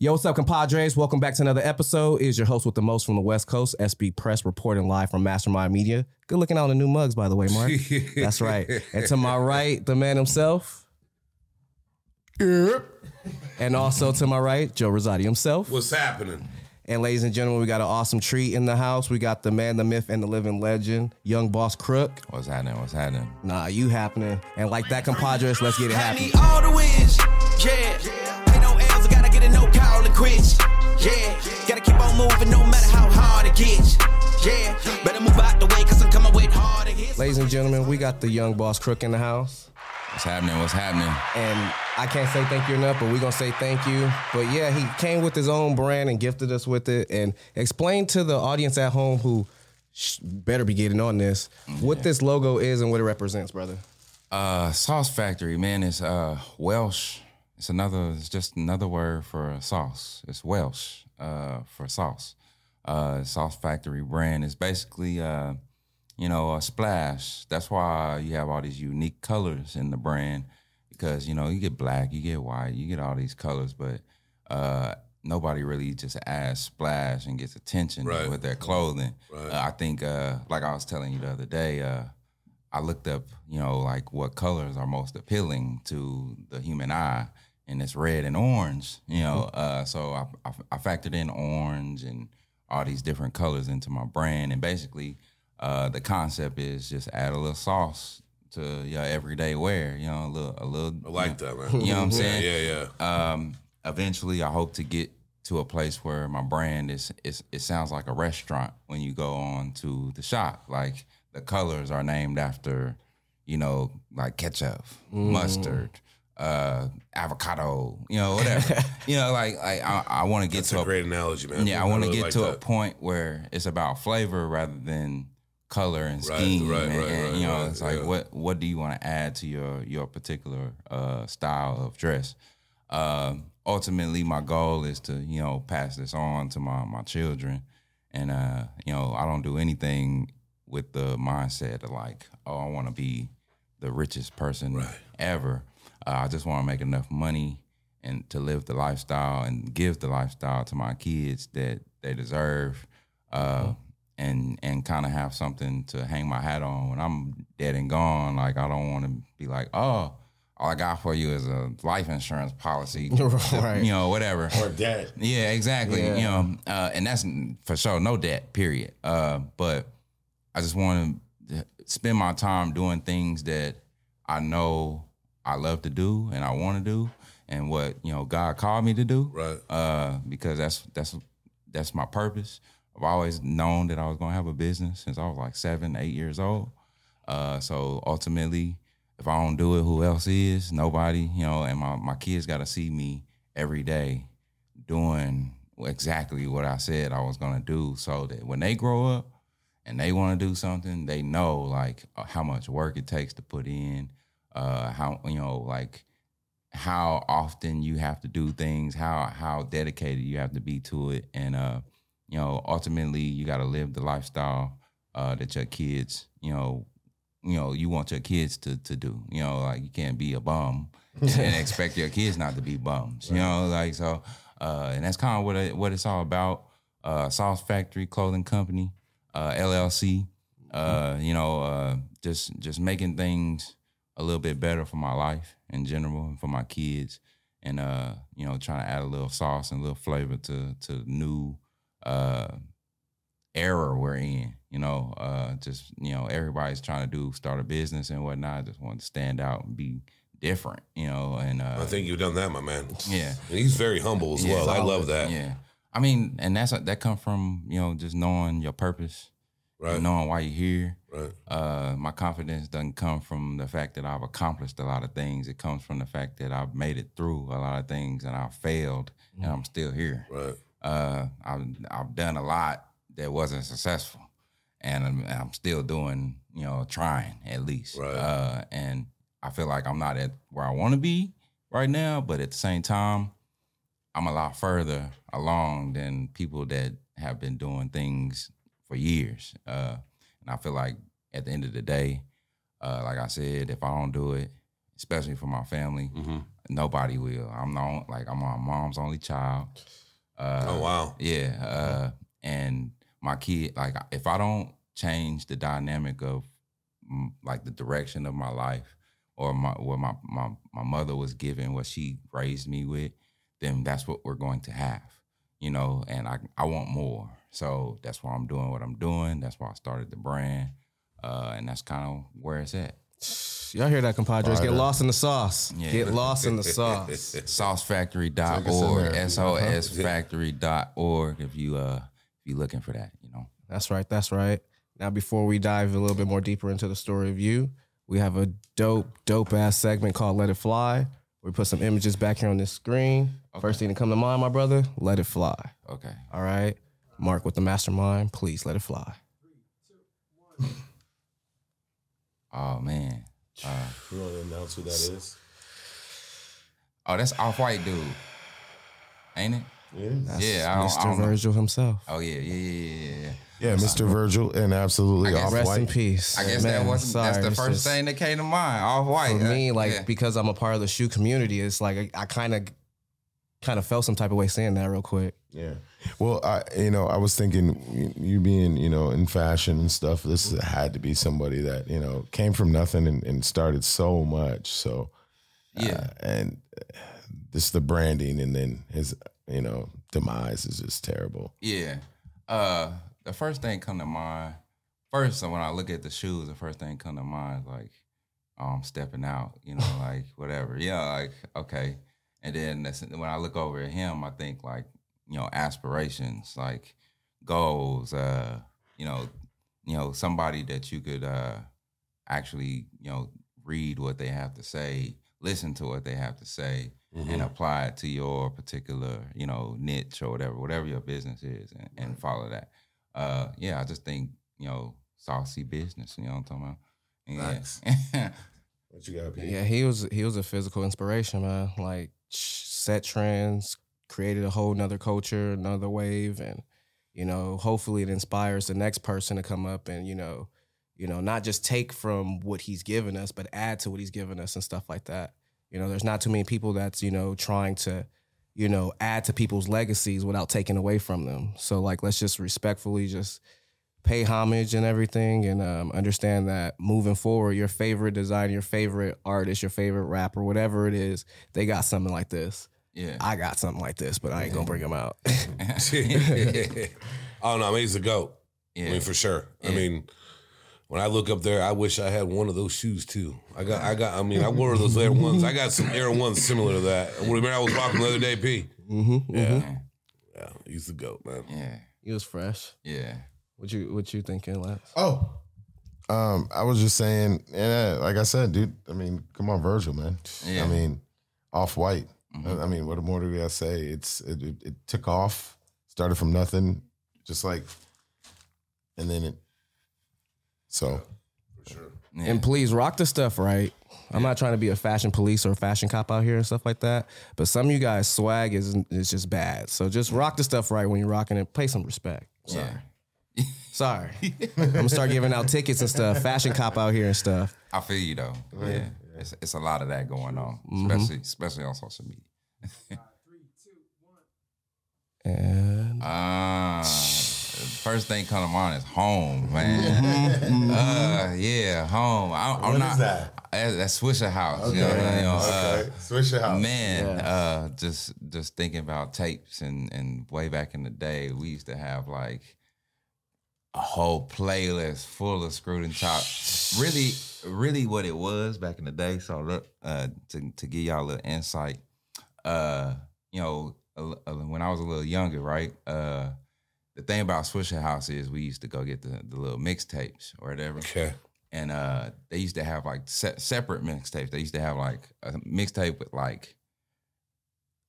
Yo, what's up, ComPODres? Welcome back to another episode. Is your host with the most from the West Coast, SB Press, reporting live from Mastermynd Media. Good looking on the new mugs, by the way, Mark. That's right. And to my right, the man himself. Yep. And also to my right, Joe Rosati himself. What's happening? And ladies and gentlemen, we got an awesome treat in the house. We got the man, the myth, and the living legend, Yung Boss Crook. What's happening? What's happening? Nah, you happening. And like that, ComPODres, let's get it I happening. need all the wins. Yeah. Quits. Yeah. Gotta keep on moving no matter how hard it gets. Yeah. Better move out the way, cause I'm coming with harder hits. Ladies and gentlemen, we got the Yung Boss Crook in the house. What's happening? What's happening? And I can't say thank you enough, but we're gonna say thank you. But yeah, he came with his own brand and gifted us with it. And explain to the audience at home who sh- better be getting on this what this logo is and what it represents, brother. Uh, Sauce Factory, man, it's uh Welsh. It's another. It's just another word for sauce. It's Welsh uh, for sauce. Uh, Sauce Factory brand is basically uh, you know, a splash. That's why you have all these unique colors in the brand because you know you get black, you get white, you get all these colors, but uh, nobody really just adds splash and gets attention Right. with their clothing. Right. Uh, I think, uh, like I was telling you the other day, uh, I looked up, you know, like what colors are most appealing to the human eye, and it's red and orange. You know, uh, so I, I, I factored in orange and all these different colors into my brand, and basically, uh, the concept is just add a little sauce to your everyday wear. You know, a little, a little. I like that, man. You know what I'm saying? Yeah, yeah. um, eventually I hope to get to a place where my brand is, is it sounds like a restaurant when you go on to the shop. Like the colors are named after, you know, like ketchup, mustard, uh, avocado, you know, whatever. you know, like like I, I want to get That's to a a great analogy, man. yeah, I want to really get like to a point where it's about flavor rather than color and scheme. right, and, right, and, right, you know, right, it's like yeah. what what do you want to add to your your particular uh, style of dress? Um, ultimately, my goal is to you know pass this on to my my children, and uh, you know I don't do anything with the mindset of like, oh, I want to be the richest person Right. ever. Uh, I just want to make enough money and to live the lifestyle and give the lifestyle to my kids that they deserve, uh, and and kind of have something to hang my hat on when I'm dead and gone. Like I don't want to be like, oh, all I got for you is a life insurance policy, Right. you know, whatever. Or dead. Yeah, exactly. Yeah. You know, uh, and that's for sure no debt. Period. Uh, but I just want to spend my time doing things that I know I love to do and I want to do, and what you know God called me to do. Right. Uh, because that's that's that's my purpose. I've always known that I was gonna have a business since I was like seven, eight years old. Uh, so ultimately, if I don't do it, who else is? Nobody, you know. And my my kids got to see me every day doing exactly what I said I was gonna do, so that when they grow up and they want to do something, they know like uh, how much work it takes to put in, uh, how you know like how often you have to do things, how how dedicated you have to be to it, and uh, you know, ultimately you got to live the lifestyle uh, that your kids, you know, you know, you want your kids to to do. You know, like you can't be a bum and, expect your kids not to be bums. You know, like so, uh, and that's kind of what it, what it's all about. Uh, Sauce Factory Clothing Company, uh, LLC. Uh, you know, uh, just just making things a little bit better for my life in general and for my kids, and uh, you know, trying to add a little sauce and a little flavor to to new uh era we're in. You know, uh, just you know, everybody's trying to do start a business and whatnot. I just want to stand out and be different. You know, and uh, I think you've done that, my man. yeah, And he's very humble as Yeah, well. I love that. yeah. I mean, and that's that come from you know just knowing your purpose, Right. knowing why you're here. Right. Uh, my confidence doesn't come from the fact that I've accomplished a lot of things. It comes from the fact that I've made it through a lot of things and I've failed and I'm still here. Right. Uh, I've I've done a lot that wasn't successful, and I'm, I'm still doing you know trying at least. Right. Uh, and I feel like I'm not at where I want to be right now, but at the same time, I'm a lot further along than people that have been doing things for years. Uh, and I feel like at the end of the day, uh, like I said, if I don't do it, especially for my family, Mm-hmm. nobody will. I'm not like I'm my mom's only child. oh wow. Yeah, uh, and my kid, like, if I don't change the dynamic of mm, like the direction of my life or my what my my my mother was given, what she raised me with, then that's what we're going to have, you know. And I I want more, so that's why I'm doing what I'm doing. That's why I started the brand, uh, and that's kind of where it's at. Y'all hear that, ComPODres? Get Fire. lost in the sauce. Yeah. Get lost in the sauce. Saucefactory.org, there. S-O-S factory.org if you uh if you looking for that, you know. That's right. That's right. Now, before we dive a little bit more deeper into the story of you, we have a dope, dope ass segment called Let It Fly. We put some images back here on this screen. First thing to come to mind, my brother, let it fly. Okay. All right. Mark with the mastermind, please let it fly. Oh man. Uh, You want to announce who that is? oh, that's off white dude. Ain't it? Yeah. yeah, I don't, I Mr. don't know. Virgil himself. Oh yeah, yeah, yeah, yeah, yeah. Yeah, Mr. Virgil and absolutely I guess- off Rest in white. peace. I guess Man, that wasn't that's the it's first just- thing that came to mind. Off white. for Uh, me, like yeah. because I'm a part of the shoe community, it's like I kind of kind of felt some type of way saying that real quick. Yeah. Well, I you know I was thinking you- being you know in fashion and stuff. This had to be somebody that you know came from nothing and, and started so much. So yeah. uh, and uh, this the branding and then his you know demise is just terrible. Yeah. Uh the first thing come to mind first when I look at the shoes, the first thing come to mind is like um stepping out, you know, like whatever. Yeah, like okay. And then when I look over at him, I think like, you know, aspirations, like goals, uh, you know, you know, somebody that you could uh actually, you know, read what they have to say, listen to what they have to say, and apply it to your particular, you know, niche or whatever, whatever your business is, and, and follow that. Uh, yeah, I just think you know, saucy business. You know what I'm talking about? Yeah. What you got, Pete? Yeah, he was he was a physical inspiration, man. Like set trends, created a whole nother culture, another wave, and you know, hopefully it inspires the next person to come up and you know, you know, not just take from what he's given us, but add to what he's given us and stuff like that. You know, there's not too many people that's you know trying to, you know, add to people's legacies without taking away from them. So like, let's just respectfully just pay homage and everything and um, understand that moving forward your favorite designer your favorite artist your favorite rapper whatever it is they got something like this yeah. i got something like this but i ain't gonna bring them out oh no, I mean he's a goat. I yeah. mean for sure. I mean, when I look up there, I wish I had one of those shoes too. I got, I got. I mean, I wore those Air Ones. I got some Air Ones similar to that. Remember, I was rocking the other day, P. mm-hmm, Yeah, yeah. He's the goat, man. yeah. he was fresh Yeah. what you what you thinking Lance? Oh. Um, I was just saying, yeah, like I said, dude. I mean, come on, Virgil, man. Yeah. I mean, off white. Mm-hmm. I mean, what more do we gotta say? It's it, it, it took off, started from nothing, just like, and then it. So For sure. Yeah. and please rock the stuff right i'm not trying to be a fashion police or a fashion cop out here and stuff like that but some of you guys swag is is just bad so just rock the stuff right when you're rocking it pay some respect sorry yeah. sorry i'm gonna start giving out tickets and stuff fashion cop out here and stuff I feel you though. Yeah. It's, it's a lot of that going on, especially especially on social media. and Uh, first thing come to mind is home, man. uh, yeah, home. I, I'm What not. is that? Uh, That's Swishahouse. You know, you know, uh, switch your house. Man, Yes. uh, just just thinking about tapes and and way back in the day, we used to have like a whole playlist full of screwed and chopped. Really, really, what it was back in the day. So look, uh, to to give y'all a little insight, uh, you know, a a when I was a little younger, right? Uh, the thing about Swishahouse is we used to go get the, the little mixtapes or whatever Okay. and uh they used to have like se- separate mixtapes. They used to have like a mixtape with like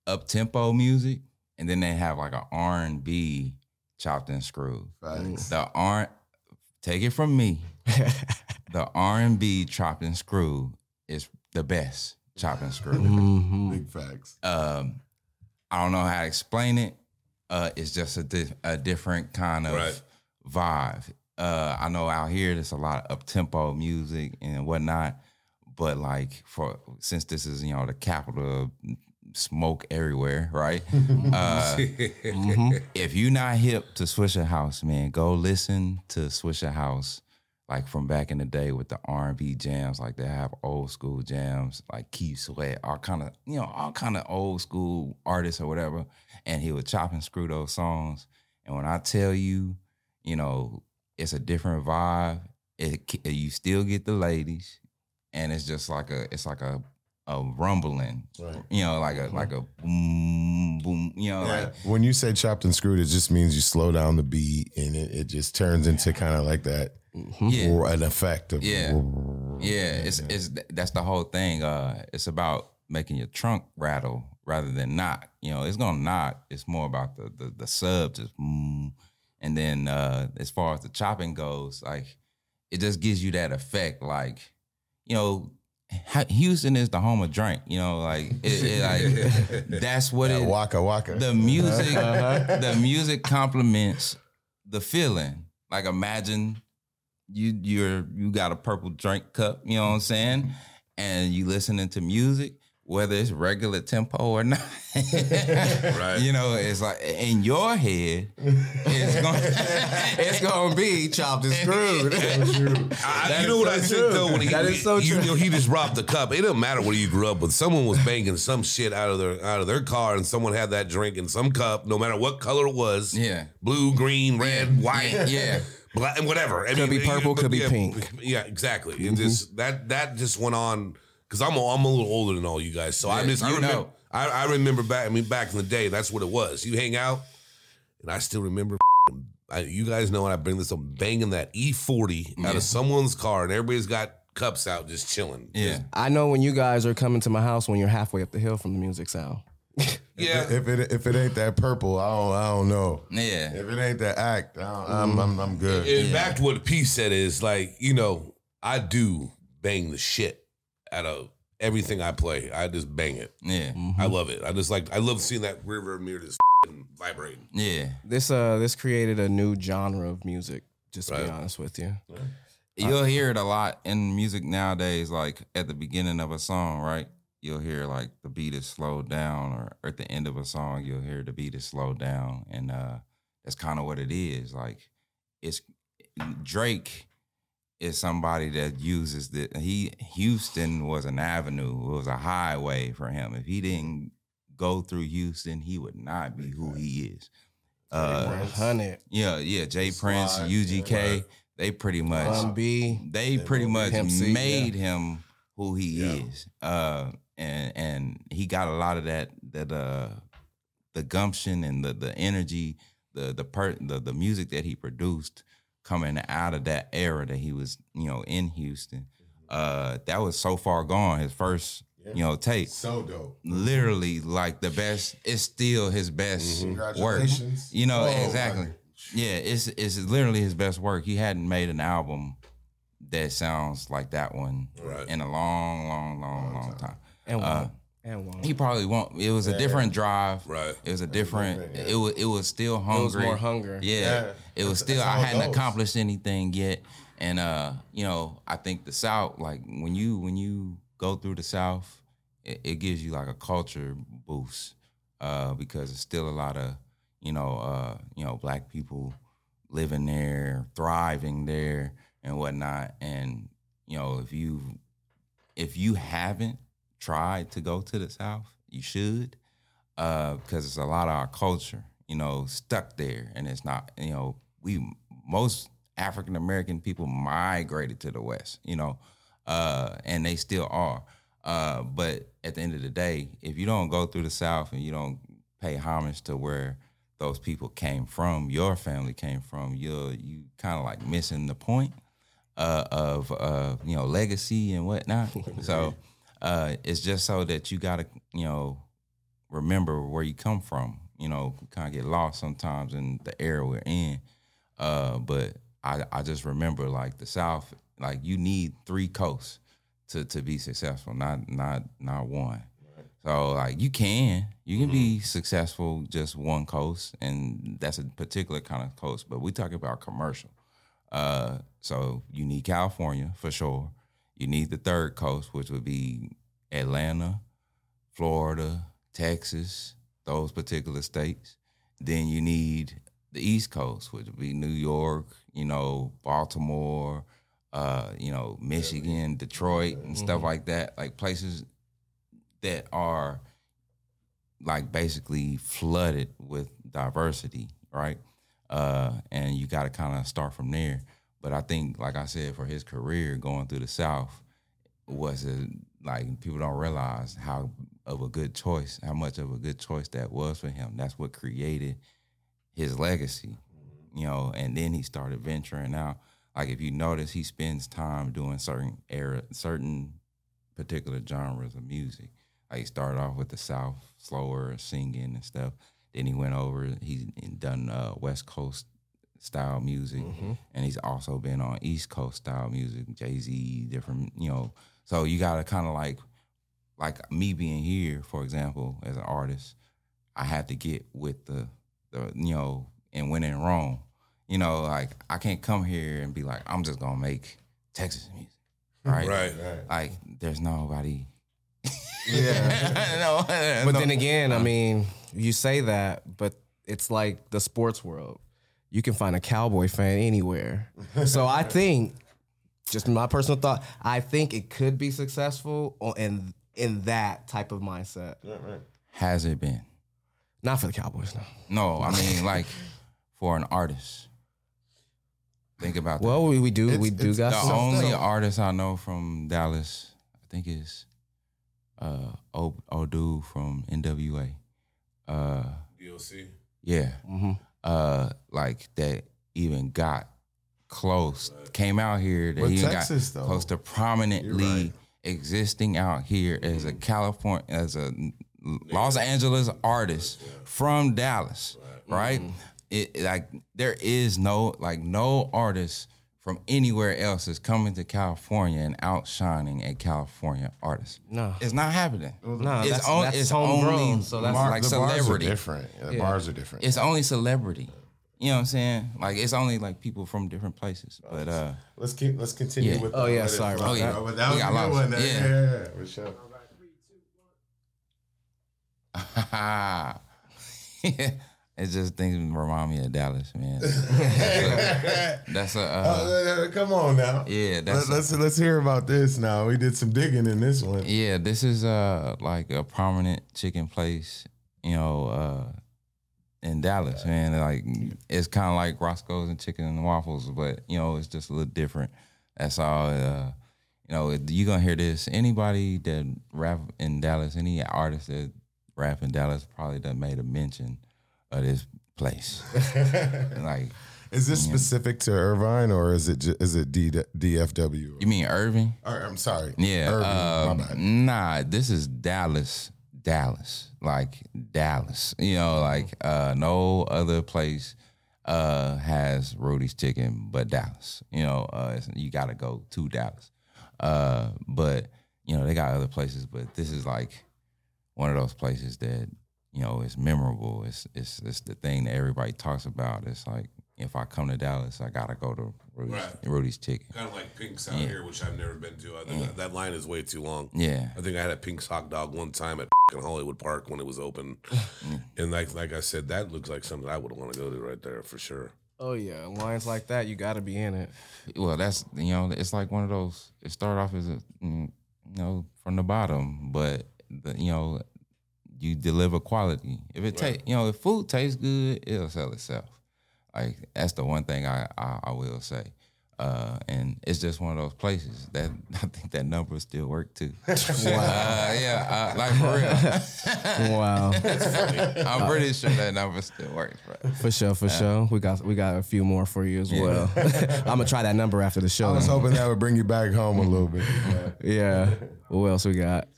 up tempo music, and then they have like an R and B chopped and screwed. Facts. The R, take it from me, the R and B chopped and screwed is the best chopped and screwed. Mhm. Big facts. um, I don't know how to explain it. Uh, it's just a, di- a different kind of Right. vibe. Uh, I know out here there's a lot of up tempo music and whatnot, but like for since this is you know the capital of smoke everywhere, right? uh, If you're not hip to Swishahouse, man, go listen to Swishahouse. Like from back in the day with the R and B jams, like they have old school jams, like Keith Sweat, all kind of you know all kind of old school artists or whatever, and he would chop and screw those songs. And when I tell you, you know, it's a different vibe. It you still get the ladies, and it's just like a it's like a a rumbling, Right. you know, like a like a boom boom, you know, like When you say chopped and screwed, it just means you slow down the beat and it, it just turns into kind of like that yeah, or an effect of Yeah. yeah. It's it's that's the whole thing. Uh, it's about making your trunk rattle rather than knock. You know, it's gonna knock. It's more about the the, the sub just mm. and then uh, as far as the chopping goes, like it just gives you that effect. Like you know. Ha- Houston is the home of drink, you know, like it, it like that's what Yeah, it waka waka. the music uh-huh. Uh-huh. the music complements the feeling. Like imagine you you're you got a purple drink cup you know what i'm saying? And you listening to music whether it's regular tempo or not Right. you know it's like in your head it's going It's gonna be chopped and screwed. I, you know what I think though when he, That is so you true. know, he just robbed the cup. It doesn't matter where you grew up with. Someone was banging some shit out of their out of their car, and someone had that drink in some cup, no matter what color it was. Yeah. blue, green, red, white, yeah black, whatever. I Could be purple, but could be yeah, pink. Yeah, exactly. It mm-hmm. just that that just went on because I'm a, I'm a little older than all you guys, so I Yeah, just I you remember know. I, I remember back. I mean, back in the day, that's what it was. You hang out, and I still remember. I, you guys know when I bring this up, banging that E-40 out Yeah. of someone's car, and everybody's got cups out, just chilling. yeah I know when you guys are coming to my house when you're halfway up the hill from the music sound. yeah. if it if it ain't that purple, I don't I don't know. yeah If it ain't that act, I don't, I'm, I'm I'm good. And back to what P said is like, you know, I do bang the shit out of everything I play. I just bang it. yeah I love it. I just like I love seeing that river mirror just vibrating. yeah This uh this created a new genre of music. Just to Right. be honest with you. You'll hear it a lot in music nowadays, like at the beginning of a song, right? You'll hear like the beat is slowed down, or at the end of a song, you'll hear the beat is slowed down. And uh that's kind of what it is. Like it's Drake is somebody that uses the he Houston was an avenue, it was a highway for him. If he didn't go through Houston, he would not be who he is. Uh Hundred. yeah, yeah, J. Prince, Slide, UGK, yeah. they pretty much B. they pretty much Pimp C, made him who he Yeah. is. Uh and and he got a lot of that that uh the gumption and the the energy, the the per the, the music that he produced coming out of that era that he was, you know, in Houston. Uh that was so far gone. His first, you know, tape. So dope. Literally like the best, it's still his best work. Congratulations. You know, Oh, exactly. my- Yeah, it's it's literally his best work. He hadn't made an album that sounds like that one Right. in a long, long, long, long time. And Uh, one. And one. He probably won't. It was a different drive. Right. It was a different. different, It was. It was still hungry. It was more hunger. Yeah. Yeah. It was still. I hadn't goes. accomplished anything yet, and uh, you know, I think the South, like when you when you go through the South, it, it gives you like a culture boost, uh, because it's still a lot of you know, uh, you know, black people living there, thriving there, and whatnot, and you know, if you if you haven't tried to go to the South, you should, because it's a lot of our culture, you know, stuck there, and it's not, you know, we most African American people migrated to the West, you know, uh, and they still are. Uh, but at the end of the day, if you don't go through the South and you don't pay homage to where those people came from, your family came from, you're you kind of like missing the point uh, of uh, you know legacy and whatnot. so uh, it's just so that you gotta you know remember where you come from. You know, kind of get lost sometimes in the era we're in. Uh, but I I just remember like the South, like you need three coasts to to be successful, not not not one. So like you can you can be successful just one coast, and that's a particular kind of coast. But we talking about commercial. Uh, so you need California for sure. You need the third coast, which would be Atlanta, Florida, Texas, those particular states. Then you need the East Coast, which would be New York, you know, Baltimore, uh, you know, Michigan, Detroit, and stuff like that. Like places that are like basically flooded with diversity, right? Uh, and you got to kind of start from there. But I think, like I said, for his career going through the South was a, like people don't realize how of a good choice, how much of a good choice that was for him. That's what created his legacy, you know. And then he started venturing out. Like if you notice, he spends time doing certain era, certain particular genres of music. Like he started off with the South, slower singing and stuff. Then he went over. He's done uh, West Coast style music, mm-hmm. and he's also been on East Coast style music, Jay Z, different, you know. So you got to kind of like, like me being here, for example, as an artist, I had to get with the, the you know, and when in Rome, you know, like I can't come here and be like, I'm just gonna make Texas music, right? Right. Like there's nobody. Yeah. no, But no. then again, I mean, you say that, but it's like the sports world. You can find a cowboy fan anywhere. so I think, just my personal thought, I think it could be successful in in that type of mindset. has it been? Not for the Cowboys, no. No, I mean like for an artist. Think about that. Well, we, we do It's- we do got the some. only artist I know from Dallas, I think is uh O old dude from NWA. Uh DLC. yeah. Mhm. Uh like that even got close. Came out here that But he even Texas, got though. close to prominently right. existing out here as a California as a Los Angeles artist from Dallas, right? It it, like there is no like no artist from anywhere else is coming to California and outshining a California artist. No. it's not happening. No, it's that's- on- that's it's homegrown, only so that's- like the bars are different. Yeah, the bars are different. It's only celebrity. You know what I'm saying? Like it's only like people from different places. But uh let's keep. Let's continue Yeah. with. Oh, yeah, let it sorry flow, about that. bro. But that was a good lost. one. That- Yeah. Yeah, yeah, yeah, for sure. it just things remind me of Dallas, man. that's a uh, Uh, come on now. yeah, that's Let, us let's hear about this now. We did some digging in this one. Yeah, this is uh like a prominent chicken place, you know, uh in Dallas, man. Like it's kind of like Roscoe's and Chicken and Waffles, but you know, it's just a little different. That's all. Uh, you know, you gonna hear this. Anybody that rap in Dallas, any artist that rap in Dallas, probably done made a mention of this place. like, Is this specific to Irvine or is it ju- is it D, DFW? you mean Irving? Or, I'm sorry. Yeah. Irving. um, my bad. Nah, this is Dallas, Dallas, like Dallas. You know, like uh, no other place uh, has Rudy's Chicken but Dallas. You know, uh, you got to go to Dallas. Uh, but you know, they got other places, but this is like one of those places that you know it's memorable. It's it's it's the thing that everybody talks about. It's like if I come to Dallas, I gotta go to Rudy's, Right. Rudy's Chicken. Kind of like Pink's out here, which I've never been to. I think that, that line is way too long. Yeah. I think I had a Pink's hot dog one time at fucking Hollywood Park when it was open, and like like I said, that looks like something I would want to go to right there for sure. Oh yeah, lines like that, you got to be in it. well, that's you know, it's like one of those. It started off as a mm, you know from the bottom, but the, you know, you deliver quality. If it take you know, if food tastes good, it'll sell itself. Like that's the one thing I I, I will say. Uh, and it's just one of those places that I think that number still work too. wow. Uh, yeah, uh, like for real. Wow, I'm pretty sure that number still works, bro. for sure, for sure. We got we got a few more for you as well. I'm gonna try that number after the show. I was hoping that would bring you back home a little bit. Yeah. What else we got?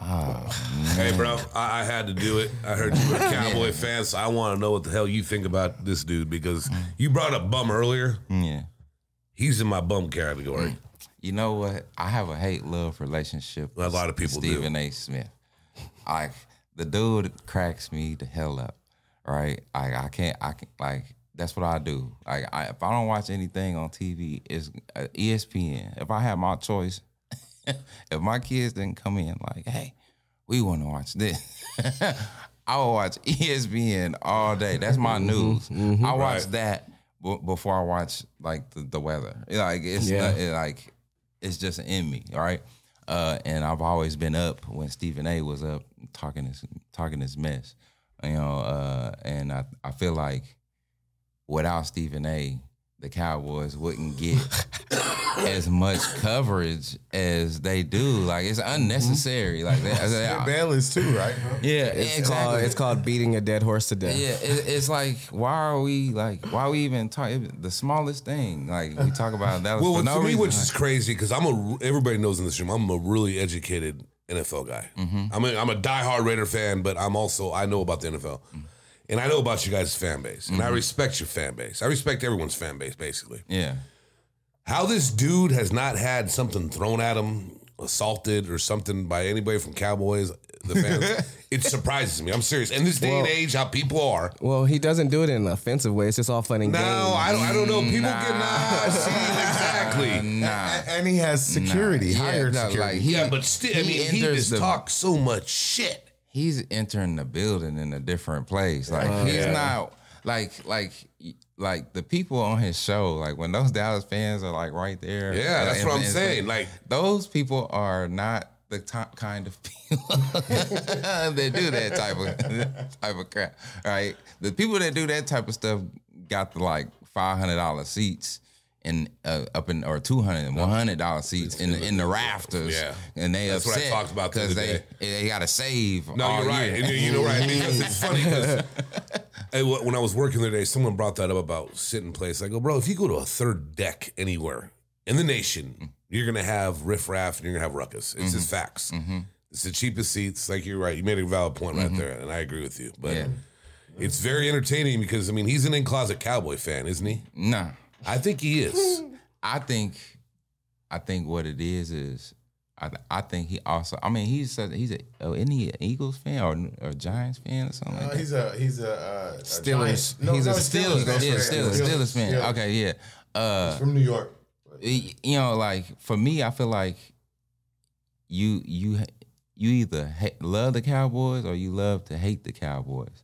Hey, bro, I, I had to do it. I heard you were a Cowboy fan, so I want to know what the hell you think about this dude because you brought up bum earlier. Yeah. He's in my bum category. You know what? I have a hate love relationship. A lot of with people do. Stephen A. Smith. Like the dude cracks me the hell up. Right? I I can't I can't. like that's what I do. Like I, if I don't watch anything on TV, it's uh, ESPN. If I have my choice, if my kids didn't come in like, hey, we want to watch this, I will watch ESPN all day. That's my news. I watch Right. that b- before I watch like the, the weather. Like it's Yeah. not, it, like it's just in me, all right. Uh, and I've always been up when Stephen A. was up talking his talking his mess, you know. Uh, and I I feel like without Stephen A. The Cowboys wouldn't get as much coverage as they do. Like it's mm-hmm. unnecessary. Like that, uh, Balance too, right? yeah, It's exactly. called it's called beating a dead horse to death. Yeah, it, it's like why are we like why are we even talk the smallest thing like we talk about that Well, for no to me, which is crazy because I'm a everybody knows in this room I'm a really educated NFL guy. Mm-hmm. I'm a, I'm a diehard Raider fan, but I'm also I know about the NFL, mm-hmm. And I know about you guys' fan base, and I Mm-hmm. respect your fan base. I respect everyone's fan base, basically. yeah, How this dude has not had something thrown at him, assaulted or something by anybody from Cowboys, the fans, it surprises me. I'm serious. In this day and Well- age, how people are. Well, he doesn't do it in an offensive way. It's just all fun and No, games. I don't. I don't know. People get nah. See, exactly. nah. And he has security, Yeah, hired no, security. like, he- Yeah, but still, I mean, he enters just the- talks so much shit. He's entering the building in a different place. Like oh, he's yeah. not like like like the people on his show. Like when those Dallas fans are like right there. Yeah, that's and- what I'm saying. Like, those people are not the top kind of people that do that type of type of crap, right? The people that do that type of stuff got the like five hundred dollar seats in uh, up in or 200 100 dollar seats in the, in the rafters. Yeah. and they That's what I upset talked about because they they got to save. no, you're right. year. And you- know right because it's funny because when I was working the other day, someone brought that up about sitting place. I go, bro, if you go to a third deck anywhere in the nation, you're gonna have riffraff and you're gonna have ruckus. It's just mm-hmm. facts. Mm-hmm. It's the cheapest seats. Like you're right. You made a valid point right mm-hmm. there, and I agree with you. But Yeah. it's very entertaining because I mean he's an in closet cowboy fan, isn't he? Nah, I think he is. I think, I think what it is is, I I think he also. I mean, he's a, he's a oh, isn't he an Eagles fan or or Giants fan or something? like Uh, that? he's a he's a, uh, a Steelers. No, He's a Steelers, that's yeah, right. Steelers, Steelers fan. Yeah. Okay, yeah. Uh, He's from New York. y- you know, like for me, I feel like you you you either ha- love the Cowboys or you love to hate the Cowboys,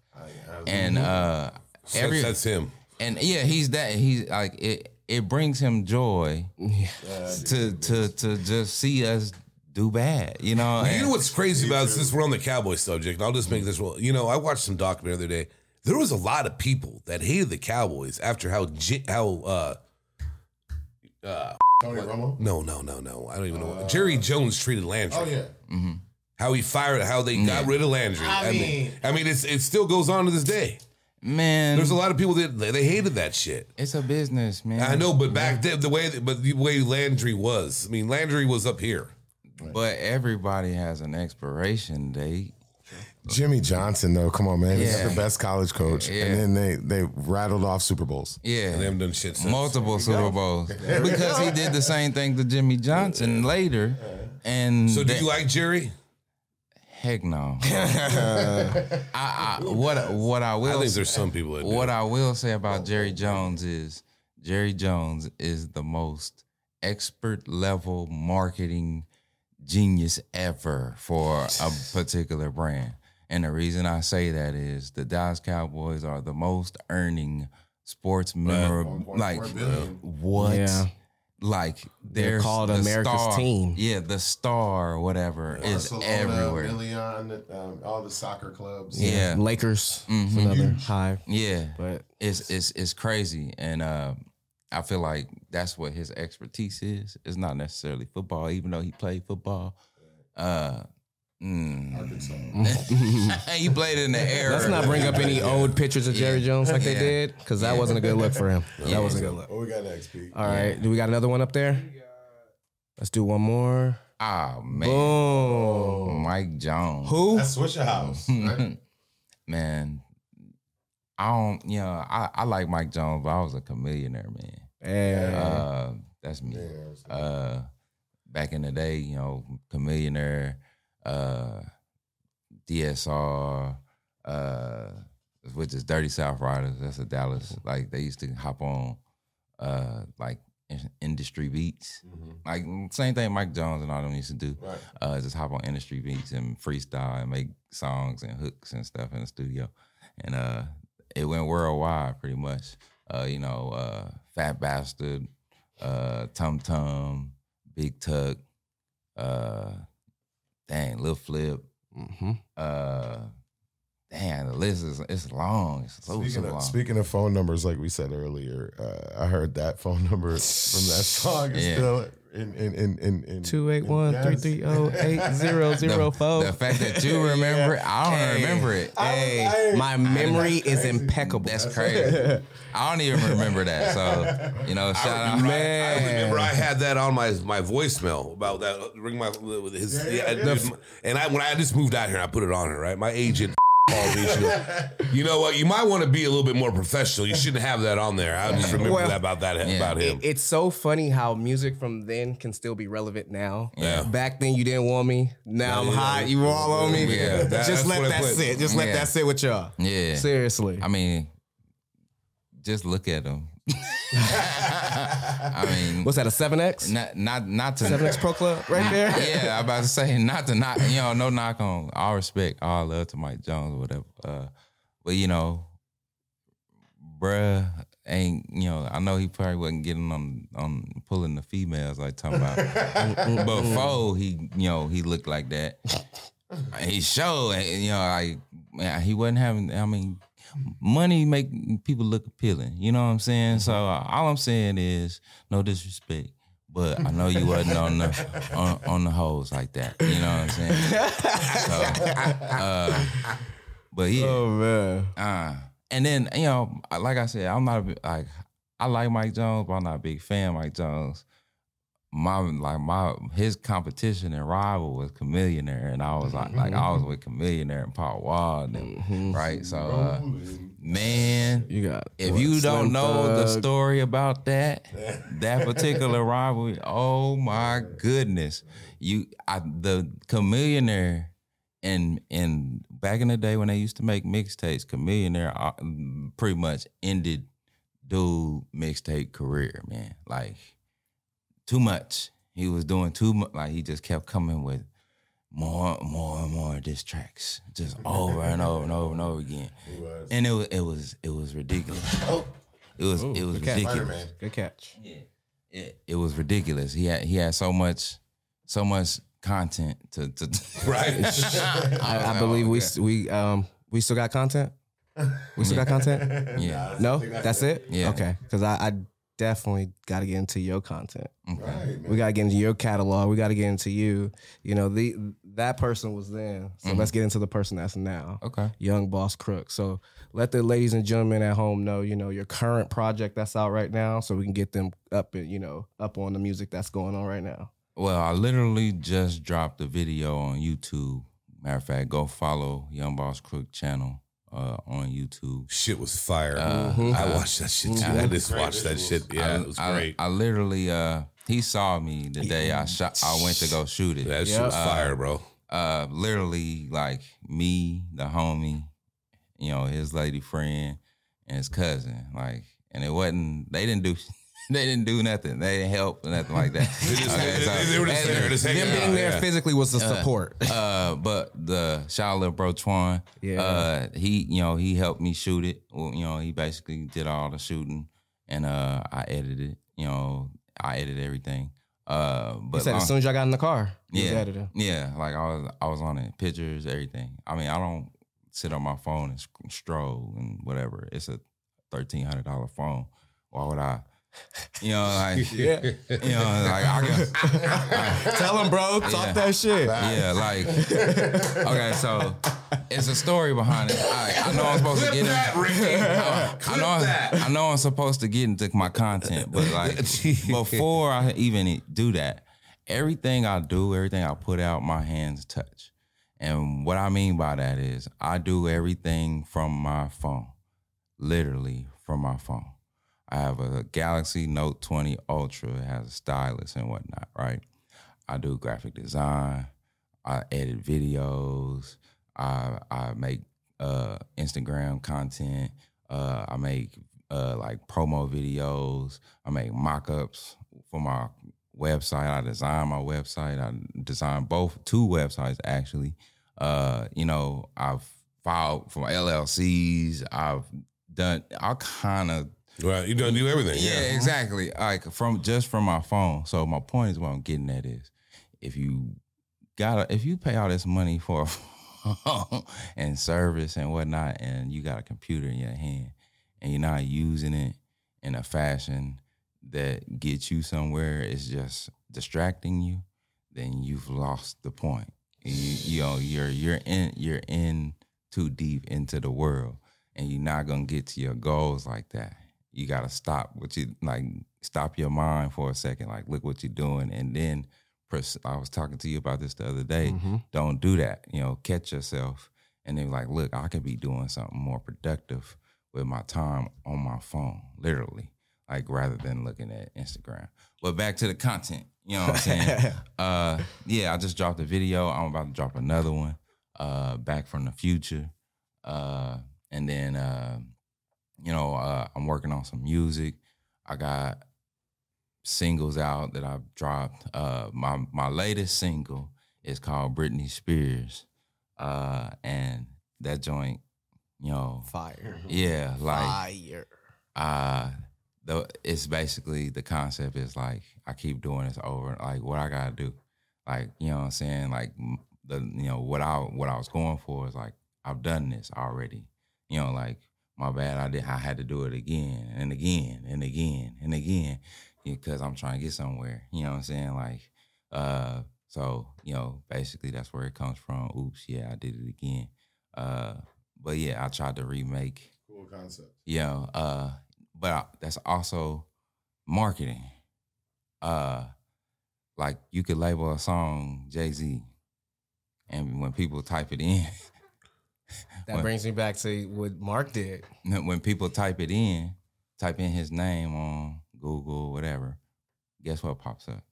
and uh, every that's, that's him. And yeah, he's that he's like it. It brings him joy to to to just see us do bad, you know. You know what's crazy about this? Since we're on the cowboy subject, I'll just make this well. You know, I watched some documentary the other day. There was a lot of people that hated the Cowboys after how how uh, uh Tony Romo. no no no no I don't even know what Jerry Jones treated Landry. Oh yeah. Mm-hmm. How he fired, how they got rid of Landry. I mean- I mean, it's it still goes on to this day. Man, There's a lot of people that they, they hated that shit. it's a business, man. I know, but back then the way but the way Landry was, I mean, Landry was up here. but everybody has an expiration date. Jimmy Johnson, though, come on, man. He's Yeah. the best college coach. Yeah. And then they they rattled off Super Bowls. Yeah, And they haven't done shit since. multiple Super Bowls because he did the same thing to Jimmy Johnson later. And So, do that- you like Jerry? Heck no. I, I, what what I will I will think say- there's some people that do. What I will say about Jerry Jones is Jerry Jones is the most expert level marketing genius ever for a particular brand. And the reason I say that is the Dallas Cowboys are the most earning sports memorable. Like what? Yeah. Like They're there's called the America's star- team. Yeah, the star or whatever is everywhere. Million, um, all the soccer clubs. Yeah. Lakers. is another high. Yeah. But it's it's it's crazy, and uh, I feel like that's what his expertise is. It's not necessarily football, even though he played football. Uh, mm. he played in the air. let's not bring up any old pictures of Jerry Jones like they Yeah. did, because that wasn't a good look for him. That wasn't a good look. What we got next, Pete? All right. Do we got another one up there? Let's do one more. Ah man, Boom. Mike Jones. Who? That's Swishahouse. Right? Man, I don't. You know, I, I like Mike Jones, but I was a Chamillionaire man. Yeah. Uh, that's me. Uh, back in the day, you know, Chamillionaire, uh, DSR, uh, which is Dirty South Riders. That's a Dallas. Like they used to hop on, uh, like in- industry beats. Like same thing Mike Jones and all them used to do. Uh, just hop on industry beats and freestyle and make songs and hooks and stuff in the studio. And uh, it went worldwide pretty much. Uh, you know, uh, Fat Bastard, uh, Tum Tum, Big Tuck, uh, dang, Lil Flip. Mm-hmm. Uh, dang, the list is it's long. It's so, so long. of, speaking of phone numbers, like we said earlier, uh, I heard that phone number from that song is Yeah. still in in in in, in 281-330-8004. the fact that you remember it, I don't Hey. remember it. Hey, my memory is impeccable. That's crazy. I don't even remember that. So, you know, shout out. Man. I remember I had that on my my voicemail about that ring my with his yeah, dude, and I when I just moved out here I put it on her right my agent called me goes, you know what you might want to be a little bit more professional you shouldn't have that on there I just remember Well, that about that about him It's so funny how music from then can still be relevant now. Yeah. Back then you didn't want me. Now I'm Yeah, hot. yeah. You all on me. Yeah, that- Just let that put. sit. Just let that sit with y'all. Yeah. Seriously. I mean, just look at them. I mean, What's that? A seven X? not not not to Seven X Pro Club right there. yeah, I'm about to say not to knock, you know, no knock on all respect, all love to Mike Jones or whatever. Uh, but you know, bruh ain't you know, I know he probably wasn't getting on on pulling the females like talking about. but before he, you know, he looked like that. He showed, you know, like man, he wasn't having. I mean, money make people look appealing. You know what I'm saying? So uh, all I'm saying is no disrespect. But I know you wasn't on the on, on the hoes like that. You know what I'm saying? So, uh, but yeah, Oh man. uh, and then you know, like I said, I'm not a, big- like I like Mike Jones, but I'm not a big fan of Mike Jones. My like my his competition and rival was Chamillionaire, and I was like, like I was with Chamillionaire and Paul Wall, and, right? So, uh, man, You got if what, you don't Slim know the story about that, that particular rivalry, oh my goodness, you I, the Chamillionaire and and back in the day when they used to make mixtapes, Chamillionaire uh, pretty much ended dude mixtape career, man. Like too much. He was doing too much. Like he just kept coming with more, more, and more diss tracks, just over and over and over and over again. And it was, it was, it was ridiculous. It was, it was catch. ridiculous. Good catch. Yeah, It, it was ridiculous. He had, he had so much, so much content to, to right I, I believe we we um we still got content. We still got content. yeah. No, that's it. Yeah. Okay, because I, I definitely got to get into your content. Okay. We got to get into your catalog. We got to get into you. You know, the that person was then. So mm-hmm. let's get into the person that's now. Okay. Yung Boss Crook. So let the ladies and gentlemen at home know, you know, your current project that's out right now, so we can get them up and you know up on the music that's going on right now. Well, I literally just dropped a video on YouTube. Matter of fact, go follow Yung Boss Crook channel uh, on YouTube. shit was fire Uh, I watched that shit too I just watched that shit yeah I, it was I- great I, literally, uh, he saw me the day I shot. I went to go shoot it. that shit was fire bro uh, literally like me, the homie, you know, his lady friend, and his cousin. Like, and it wasn't. They didn't do. They didn't do nothing. They didn't help or nothing like that. just- they- they were just there, just Them being there yeah. physically was the support. Uh, but the shout out bro Twan, Yeah. uh, he you know he helped me shoot it. Well, you know he basically did all the shooting, and uh, I edited it. You know I edited everything. Uh, but He said long- as soon as y'all got in the car, yeah, yeah, like I was I was on it, pictures, everything. I mean I don't sit on my phone and stroll and whatever. It's a thirteen hundred dollar phone. Why would I? You know, like Yeah. you know, like I can, Tell him, bro. Talk Yeah. that shit. Yeah, like okay, so it's a story behind it. I, I know I'm supposed to get in. I, I know I know I'm supposed to get into my content, but like before I even do that, everything I do, everything I put out, my hands touch. And what I mean by that is I do everything from my phone, literally from my phone. I have a Galaxy Note 20 Ultra. It has a stylus and whatnot, right? I do graphic design. I edit videos. I I make uh, Instagram content. Uh, I make uh, like promo videos. I make mock-ups for my website. I design my website. I design both two websites actually. Uh, you know, I've filed for LLCs. I've done all kind of Right. You done do everything. yeah, Yeah. exactly. Like from just from my phone. So my point is what I'm getting at is if you gotta if you pay all this money for a phone and service and whatnot, and you got a computer in your hand and you're not using it in a fashion that gets you somewhere, it's just distracting you, then you've lost the point. You, you know, you're you're in you're in too deep into the world and you're not gonna get to your goals like that. You gotta stop what you like. Stop your mind for a second. Like, look what you're doing, and then pers- I was talking to you about this the other day. Don't do that. You know, catch yourself, and then like, look, I could be doing something more productive with my time on my phone, literally, like rather than looking at Instagram. But back to the content. You know what I'm saying? uh, yeah, I just dropped a video. I'm about to drop another one. Uh, back from the future. Uh, and then uh, you know, uh, I'm working on some music. I got singles out that I've dropped. Uh, my my latest single is called Britney Spears, uh, and that joint, you know, Fire. yeah, like Fire. uh the it's basically the concept is like I keep doing this over like what I gotta do like you know what I'm saying like the you know what I what I was going for is like I've done this already you know like my bad I did I had to do it again and again and again and again because I'm trying to get somewhere you know what I'm saying like uh so you know basically that's where it comes from oops yeah I did it again uh but yeah I tried to remake Cool concept. you know, uh, but I, that's also marketing. Uh, like you could label a song Jay Z, and when people type it in, That brings me back to what Mark did. when people type it in, type in his name on Google, whatever, guess what pops up?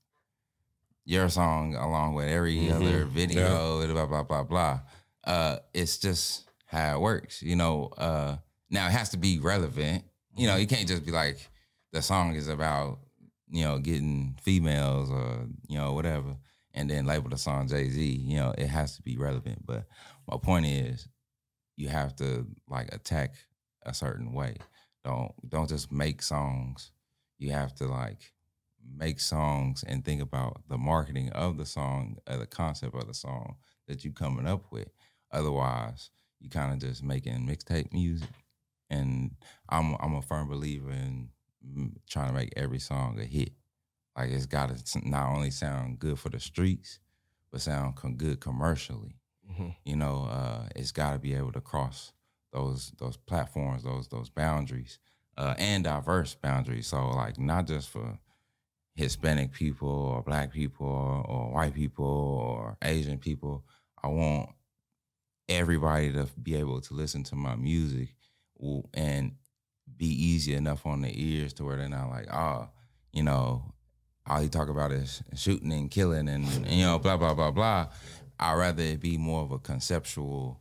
Your song, along with every other video, blah blah blah blah. Uh, it's just how it works, you know. Uh, now it has to be relevant. You know, you can't just be like the song is about you know getting females or you know whatever, and then label the song Jay Z. You know, it has to be relevant. But my point is, you have to like attack a certain way. Don't don't just make songs. You have to like make songs and think about the marketing of the song, uh, the concept of the song that you're coming up with. Otherwise, you kind of just making mixtape music. And I'm I'm a firm believer in mm, trying to make every song a hit. Like it's got to not only sound good for the streets, but sound com- good commercially you know uh, it's got to be able to cross those those platforms those those boundaries uh, and diverse boundaries. So like not just for hispanic people or black people or, or white people or asian people. I want everybody to be able to listen to my music and be easy enough on the ears to where they're not like oh you know all you talk about is shooting and killing and, and, you know blah blah blah blah i'd rather it be more of a conceptual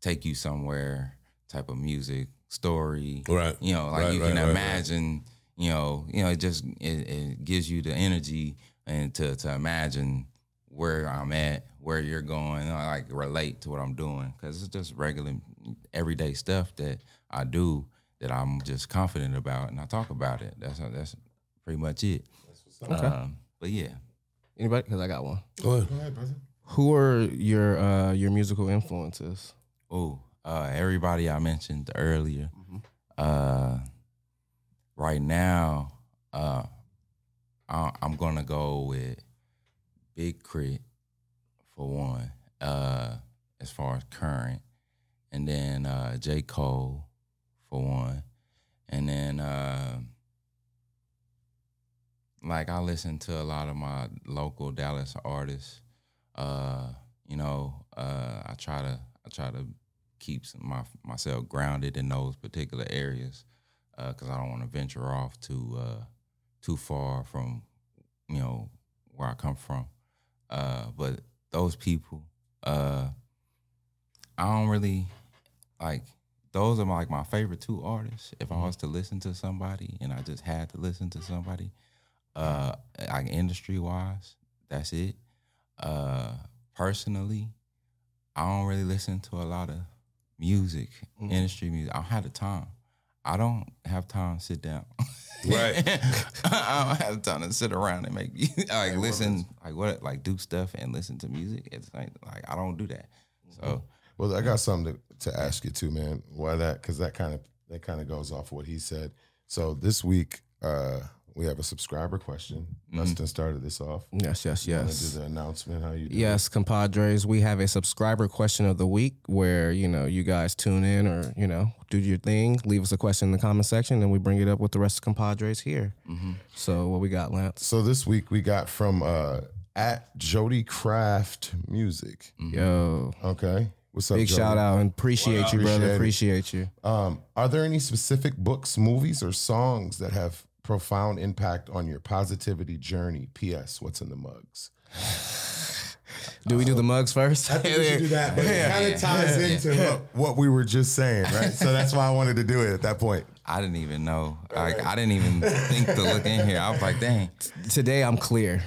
take you somewhere type of music story Right. you know like Right, you right, can right, right. imagine you know you know it just it, it gives you the energy and to to imagine where i'm at where you're going and I like relate to what i'm doing because it's just regular everyday stuff that i do that i'm just confident about and i talk about it that's that's pretty much it um, but yeah Anybody? Because I got one. Go ahead. Go ahead, brother. Who are your uh, your musical influences? Oh, uh, everybody I mentioned earlier. Uh, right now, uh, I, I'm gonna go with Big K.R.I.T. for one, uh, as far as current, and then uh, J Cole for one, and then uh, like I listen to a lot of my local Dallas artists. Uh, you know, uh, I try to I try to keep my myself grounded in those particular areas because I don't want to venture off too uh, too far from you know where I come from. Uh, but those people, uh, I don't really like those are like my favorite two artists. If I was to listen to somebody and I just had to listen to somebody, uh, like industry wise, that's it. Uh, personally, I don't really listen to a lot of music, industry music. I don't have the time. I don't have time to sit down. Right. I don't have time to sit around and make like listen, like what, like do stuff and listen to music. It's like, like I don't do that. So Well, I got something to, to ask you too, man. Why that? Because that kind of that kind of goes off what he said. So this week, uh, we have a subscriber question. Dustin started this off. Yes, yes, Want yes. do the announcement? How you? Do Yes, ComPODres, we have a subscriber question of the week where, you know, you guys tune in or, you know, do your thing, leave us a question in the comment section, and we bring it up with the rest of ComPODres here. So what we got, Lance? So this week we got from uh, at Jody Craft Music. Yo, Okay, what's up? big Jody? shout out and appreciate you, brother. Appreciate Appreciate you. Um, are there any specific books, movies, or songs that have profound impact on your positivity journey? P.S. What's in the mugs? Do we do the mugs first? I think we should do that, but it kind of ties into what, what we were just saying, right? So that's why I wanted to do it at that point. I didn't even know. Like I didn't even think to look in here. I was like, dang. Today I'm clear.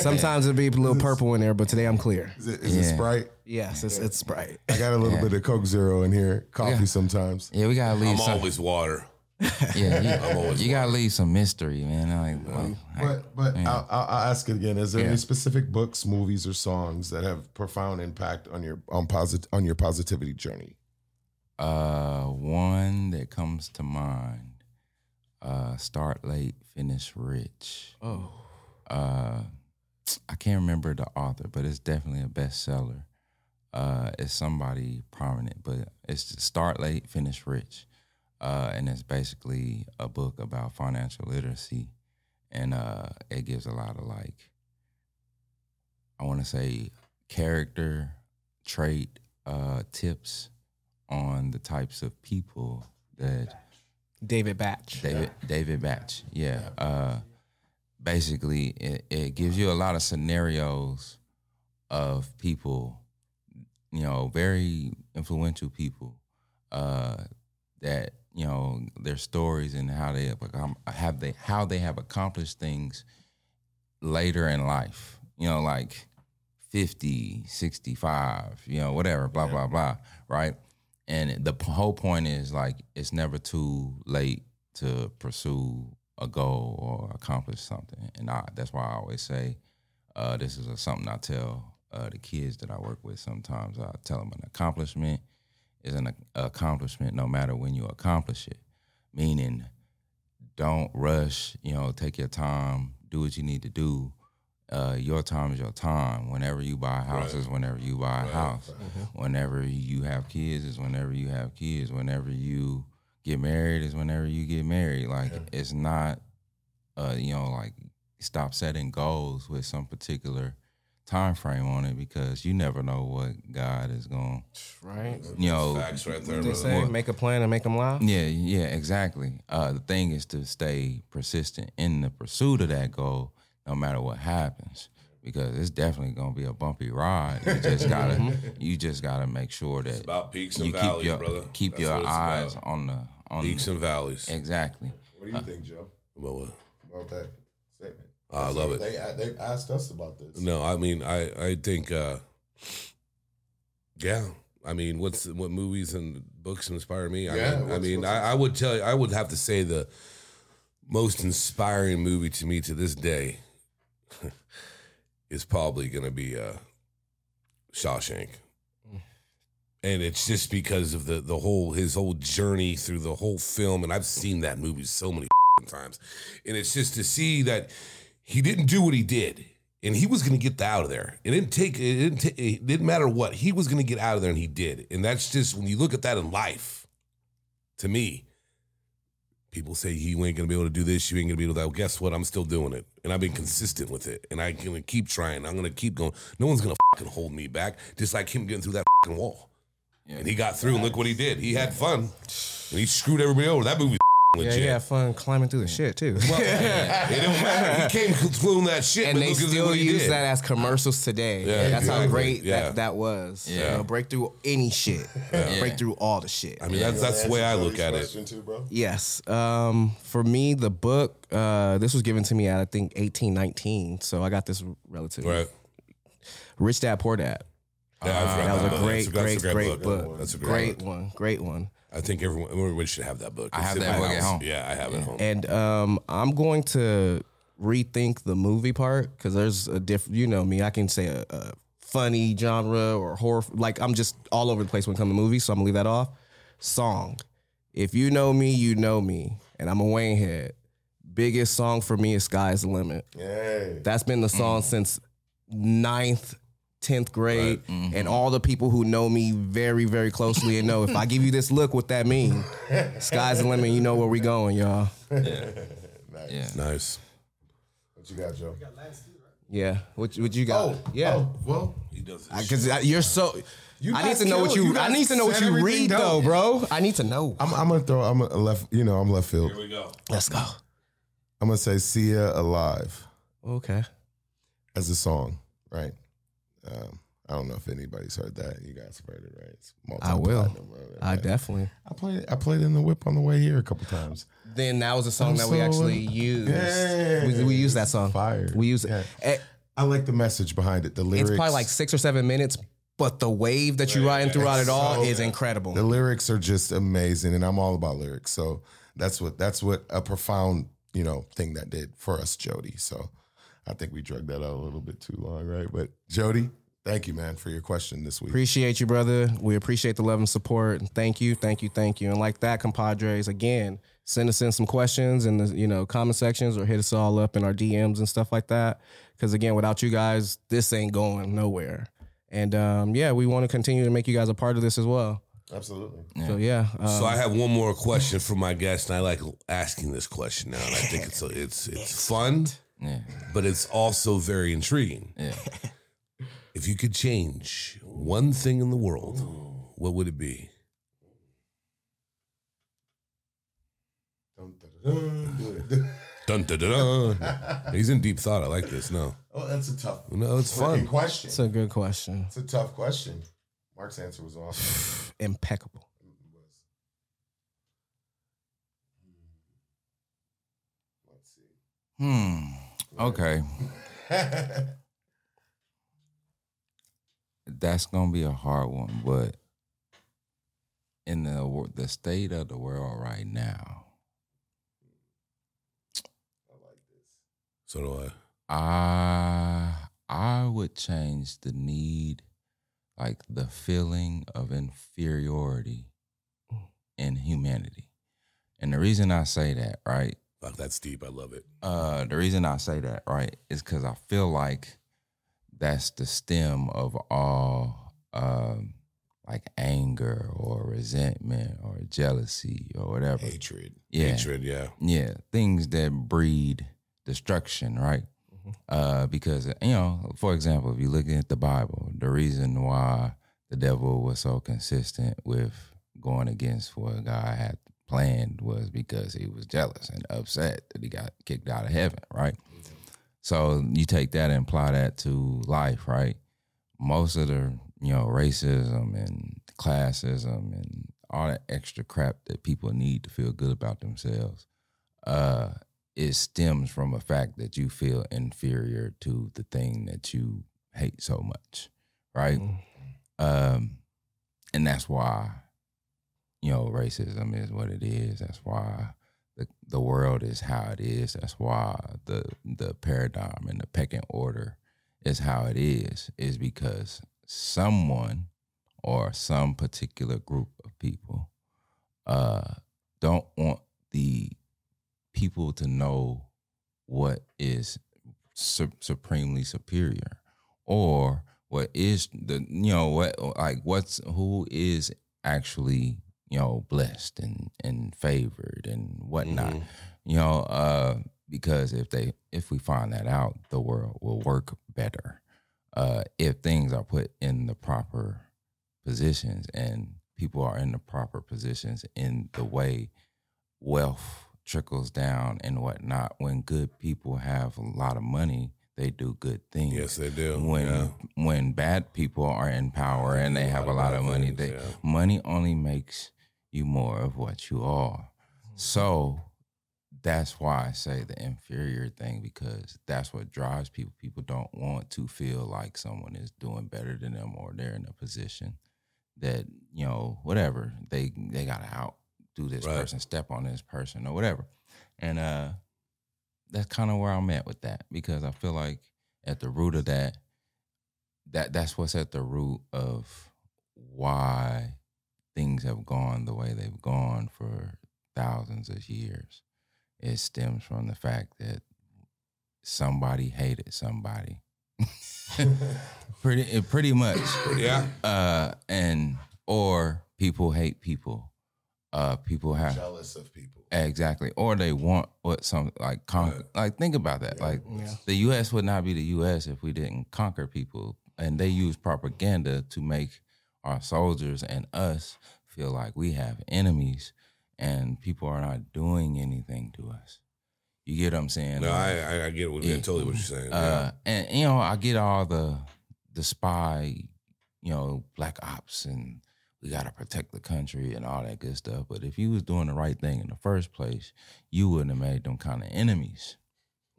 Sometimes it'll be a little purple in there, but today I'm clear. Is it, is it Yeah. Sprite? Yes, it's, it's Sprite. I got a little bit of Coke Zero in here, coffee Yeah. sometimes. Yeah, we gotta leave I'm some. always water. Yeah, you, I'm always you gotta leave some mystery, man. Like, well, I- But but I'll, I'll, I'll ask it again. Is there Yeah. any specific books, movies, or songs that have profound impact on your on posit on your positivity journey? Uh, one that comes to mind. Uh, start late, finish rich. Oh. Uh, I can't remember the author, but it's definitely a bestseller. Uh, it's somebody prominent, but it's start late, finish rich. Uh, and it's basically a book about financial literacy, and uh, it gives a lot of like, I want to say, character trait uh, tips on the types of people that David Bach. David David Bach. Yeah. Uh, basically, it, it gives you a lot of scenarios of people, you know, very influential people uh, that you know their stories and how they have, have they how they have accomplished things later in life. You know, like 50, 65, you know, whatever, blah, blah, blah, right? And the p- whole point is like it's never too late to pursue a goal or accomplish something. And I, that's why I always say uh, this is a, something I tell uh, the kids that I work with sometimes. I tell them an accomplishment is an accomplishment no matter when you accomplish it. Meaning, don't rush, you know, take your time, do what you need to do. Uh, your time is your time. Whenever you buy houses, whenever you buy a house, whenever you have kids is whenever you have kids. Whenever you get married is whenever you get married. Like it's not, uh, you know, like stop setting goals with some particular time frame on it because you never know what God is going. Right. You know, Facts right there, They brother. say make a plan and make them lie. yeah, yeah, exactly. Uh, the thing is to stay persistent in the pursuit of that goal, no matter what happens, because it's definitely gonna be a bumpy ride. You just gotta, you just gotta make sure that about peaks and you valleys, keep your brother. keep That's your eyes about. on the on Peaks and valleys. exactly. What do you think, Joe, About what? about that I love it. They they asked us about this. No, I mean, I I think, uh, yeah. I mean, what's what movies and books inspire me? I Yeah, mean, I, mean I, I would tell you, I would have to say the most inspiring movie to me to this day is probably going to be uh, Shawshank, and it's just because of the the whole his whole journey through the whole film, and I've seen that movie so many times, and it's just to see that he didn't do what he did, and he was going to get out of there. It didn't take. It didn't. ta- it didn't matter what he was going to get out of there, and he did. And that's just when you look at that in life. To me, people say you ain't going to be able to do this. You ain't going to be able to. Well, guess what? I'm still doing it, and I've been consistent with it, and I'm going to keep trying. I'm going to keep going. No one's going to fucking hold me back. Just like him getting through that fucking wall, and he got through. And look what he did. He had fun, and he screwed everybody over. That movie Yeah, he had fun climbing through the shit too. It don't matter. He came through that shit, and they still use that as commercials today. Yeah, That's how great Yeah. that, that was. Yeah. You know, break through any shit. Break through all the shit. I mean, that's that's the way I look at it. Too, bro. Yes. Um, for me, the book, uh, this was given to me at I think eighteen, nineteen. So I got this relatively. Right. Rich Dad Poor Dad. Yeah, I've That was a great, That's great, great book. That's a great, Great book. one. Great one. I think everyone, everyone should have that book. I It's have that book at home. Yeah, I have it at home. And um, I'm going to rethink the movie part because there's a different. You know me, I can say a, a funny genre or horror. Like I'm just all over the place when it comes to movies, so I'm gonna leave that off. Song. If you know me, you know me, and I'm a Wayne head. Biggest song for me is "Sky's the Limit." Hey. That's been the song since ninth, tenth grade, mm-hmm. and all the people who know me very, very closely and know if I give you this look, what that mean? Sky's the limit. You know where we going, y'all. Yeah. nice. What you got, Joe? Yeah. What what you got? Oh, yeah. Oh, well, He does. Because you're so. You I need to know what you. You I need to know what you read dope. though, bro. I need to know. I'm, I'm gonna throw. I'm a left. You know, I'm left field. Here we go. Let's go. I'm gonna say "See "Sia Alive" Okay. as a song, right? Um, I don't know if anybody's heard that. You guys heard it, right? It's I will. right? I definitely. I played. I played in the whip on the way here a couple times. Then that was a song I'm that we actually used. Yeah. We, we used that song. Fire. We used Yeah. it. Eh, I like the message behind it. The lyrics. It's probably like six or seven minutes, but the wave that you're riding throughout it all So- is incredible. The lyrics are just amazing, and I'm all about lyrics. So that's what that's what a profound you know thing that did for us, Jody. So I think we drugged that out a little bit too long, right? But Jody, thank you, man, for your question this week. Appreciate you, brother. We appreciate the love and support. Thank you, thank you, thank you. And like that, ComPODres, again, send us in some questions in the you know comment sections or hit us all up in our DMs and stuff like that. Because again, without you guys, this ain't going nowhere. And um, yeah, we want to continue to make you guys a part of this as well. Absolutely. So yeah, um, So I have one more question for my guest, and I like asking this question now, and I think it's it's it's fun, Yeah. but it's also very intriguing. Yeah. If you could change one thing in the world, what would it be? Dun, dun, dun, dun. Dun dun dun. dun. He's in deep thought. I like this. No, Oh, that's a tough no, it's freaking fun. question. it's a good question. It's a tough question. Mark's answer was awesome. Impeccable. Let's see. Hmm. Okay. That's gonna be a hard one, but in the the state of the world right now, I like this. So do I. I I would change the need, like the feeling of inferiority mm. in humanity. And the reason I say that, right, Fuck, that's deep. I love it. uh, the reason I say that, right, is because I feel like that's the stem of all um, like anger or resentment or jealousy or whatever. Hatred. Yeah. Hatred. Yeah. Yeah, things that breed destruction, right? Uh, because you know, for example, if you look at the Bible, the reason why the devil was so consistent with going against what God had planned was because he was jealous and upset that he got kicked out of heaven, right? So you take that and apply that to life, right? Most of the you know racism and classism and all that extra crap that people need to feel good about themselves, uh, it stems from a fact that you feel inferior to the thing that you hate so much, right? Um, and that's why, you know, racism is what it is. That's why the the world is how it is. That's why the the paradigm and the pecking order is how it is. Is because someone or some particular group of people uh, don't want the people to know what is su- supremely superior or what is the you know what like what's who is actually you know blessed and and favored and whatnot Mhm. you know uh because if they if we find that out the world will work better uh if things are put in the proper positions and people are in the proper positions in the way wealth trickles down and whatnot. When good people have a lot of money, they do good things. Yes, they do. When Yeah. when bad people are in power and they have a lot of money, things, they yeah. money only makes you more of what you are. So that's why I say the inferior thing because that's what drives people. People don't want to feel like someone is doing better than them or they're in a position that you know whatever they they gotta outdo this Right. person, step on this person or whatever, and uh, that's kind of where I'm at with that because I feel like at the root of that, that that's what's at the root of why things have gone the way they've gone for thousands of years. It stems from the fact that somebody hated somebody. pretty pretty much. Yeah. Uh and or people hate people. Uh people have Jealous of people. Exactly. Or they want what some like conquer. Like think about that. Like the U.S. would not be the U.S. if we didn't conquer people, and they use propaganda to make our soldiers and us feel like we have enemies, and people are not doing anything to us. You get what I'm saying? No, Like, I, I I get what, Yeah. totally what you're saying. uh, and you know, I get all the the spy, you know, black ops, and we gotta protect the country and all that good stuff. But if you was doing the right thing in the first place, you wouldn't have made them kind of enemies.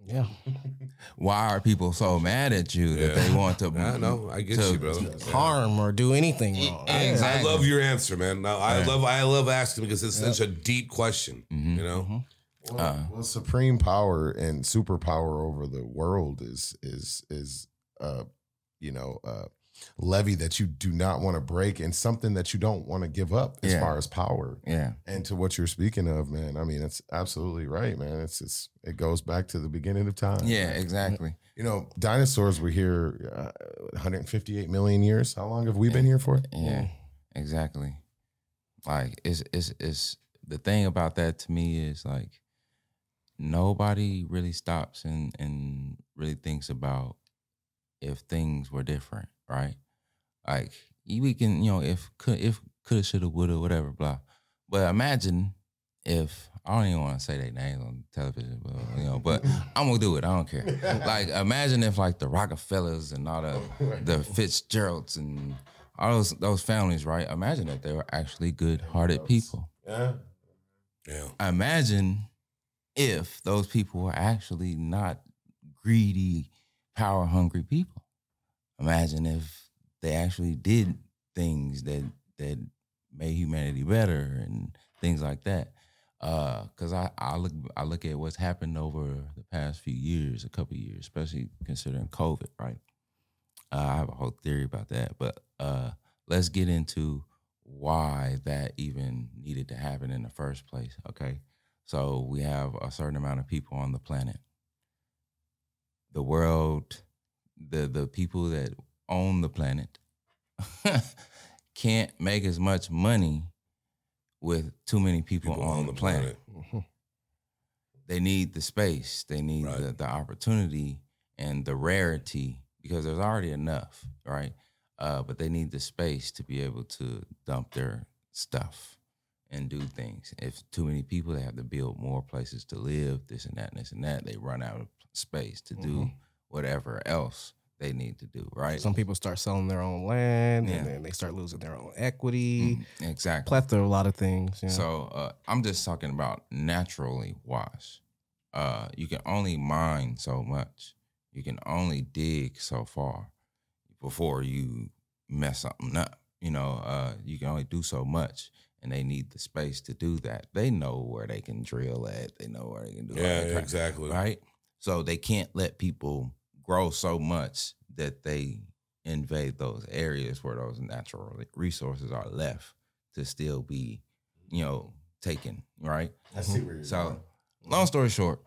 Yeah. Why are people so mad at you that Yeah. they want to? I know. I get to- you, brother. Harm or do anything wrong. I love your answer, man. No, I love I love asking because it's such a deep question. Mm-hmm. You know, Well, well, supreme power and superpower over the world is is is uh you know uh levy that you do not want to break and something that you don't want to give up as Yeah. far as power. Yeah, And to what you're speaking of, man, I mean, it's absolutely right, man. It's it's it goes back to the beginning of time. yeah, exactly. You know, dinosaurs were here uh, 158 million years. How long have we been here for? Yeah, exactly. Like it's it's it's the thing about that to me is like nobody really stops and and really thinks about if things were different, right? Like we can, you know, if could if coulda, shoulda, woulda, whatever, blah. But imagine if I don't even want to say their names on television, but you know, but I'm gonna do it. I don't care. Like imagine if like the Rockefellers and all the the Fitzgeralds and all those those families, right? Imagine that they were actually good hearted people. Yeah. yeah, Imagine if those people were actually not greedy, power hungry people. Imagine if they actually did things that that made humanity better and things like that. Because I, I look I look at what's happened over the past few years, a couple years, especially considering COVID, right? Uh, I have a whole theory about that, but uh, let's get into why that even needed to happen in the first place. Okay, so we have a certain amount of people on the planet. The world, the the people that own the planet, can't make as much money with too many people, people on, the planet Mm-hmm. they need the space, they need Right. the, the opportunity and the rarity because there's already enough, right? Uh, but they need the space to be able to dump their stuff and do things. If too many people, they have to build more places to live, this and that, and this and that. They run out of space to do Mhm. Whatever else they need to do, right? Some people start selling their own land Yeah. and then they start losing their own equity. Mhm, exactly. Plethora, a lot of things. Yeah. So uh, I'm just talking about naturally wise. Uh, you can only mine so much. You can only dig so far before you mess something up. You know, uh, you can only do so much, and they need the space to do that. They know where they can drill at. They know where they can do. all yeah, that exactly. Right. So they can't let people grow so much that they invade those areas where those natural resources are left to still be, you know, taken. Right. I see where you're So, long story short,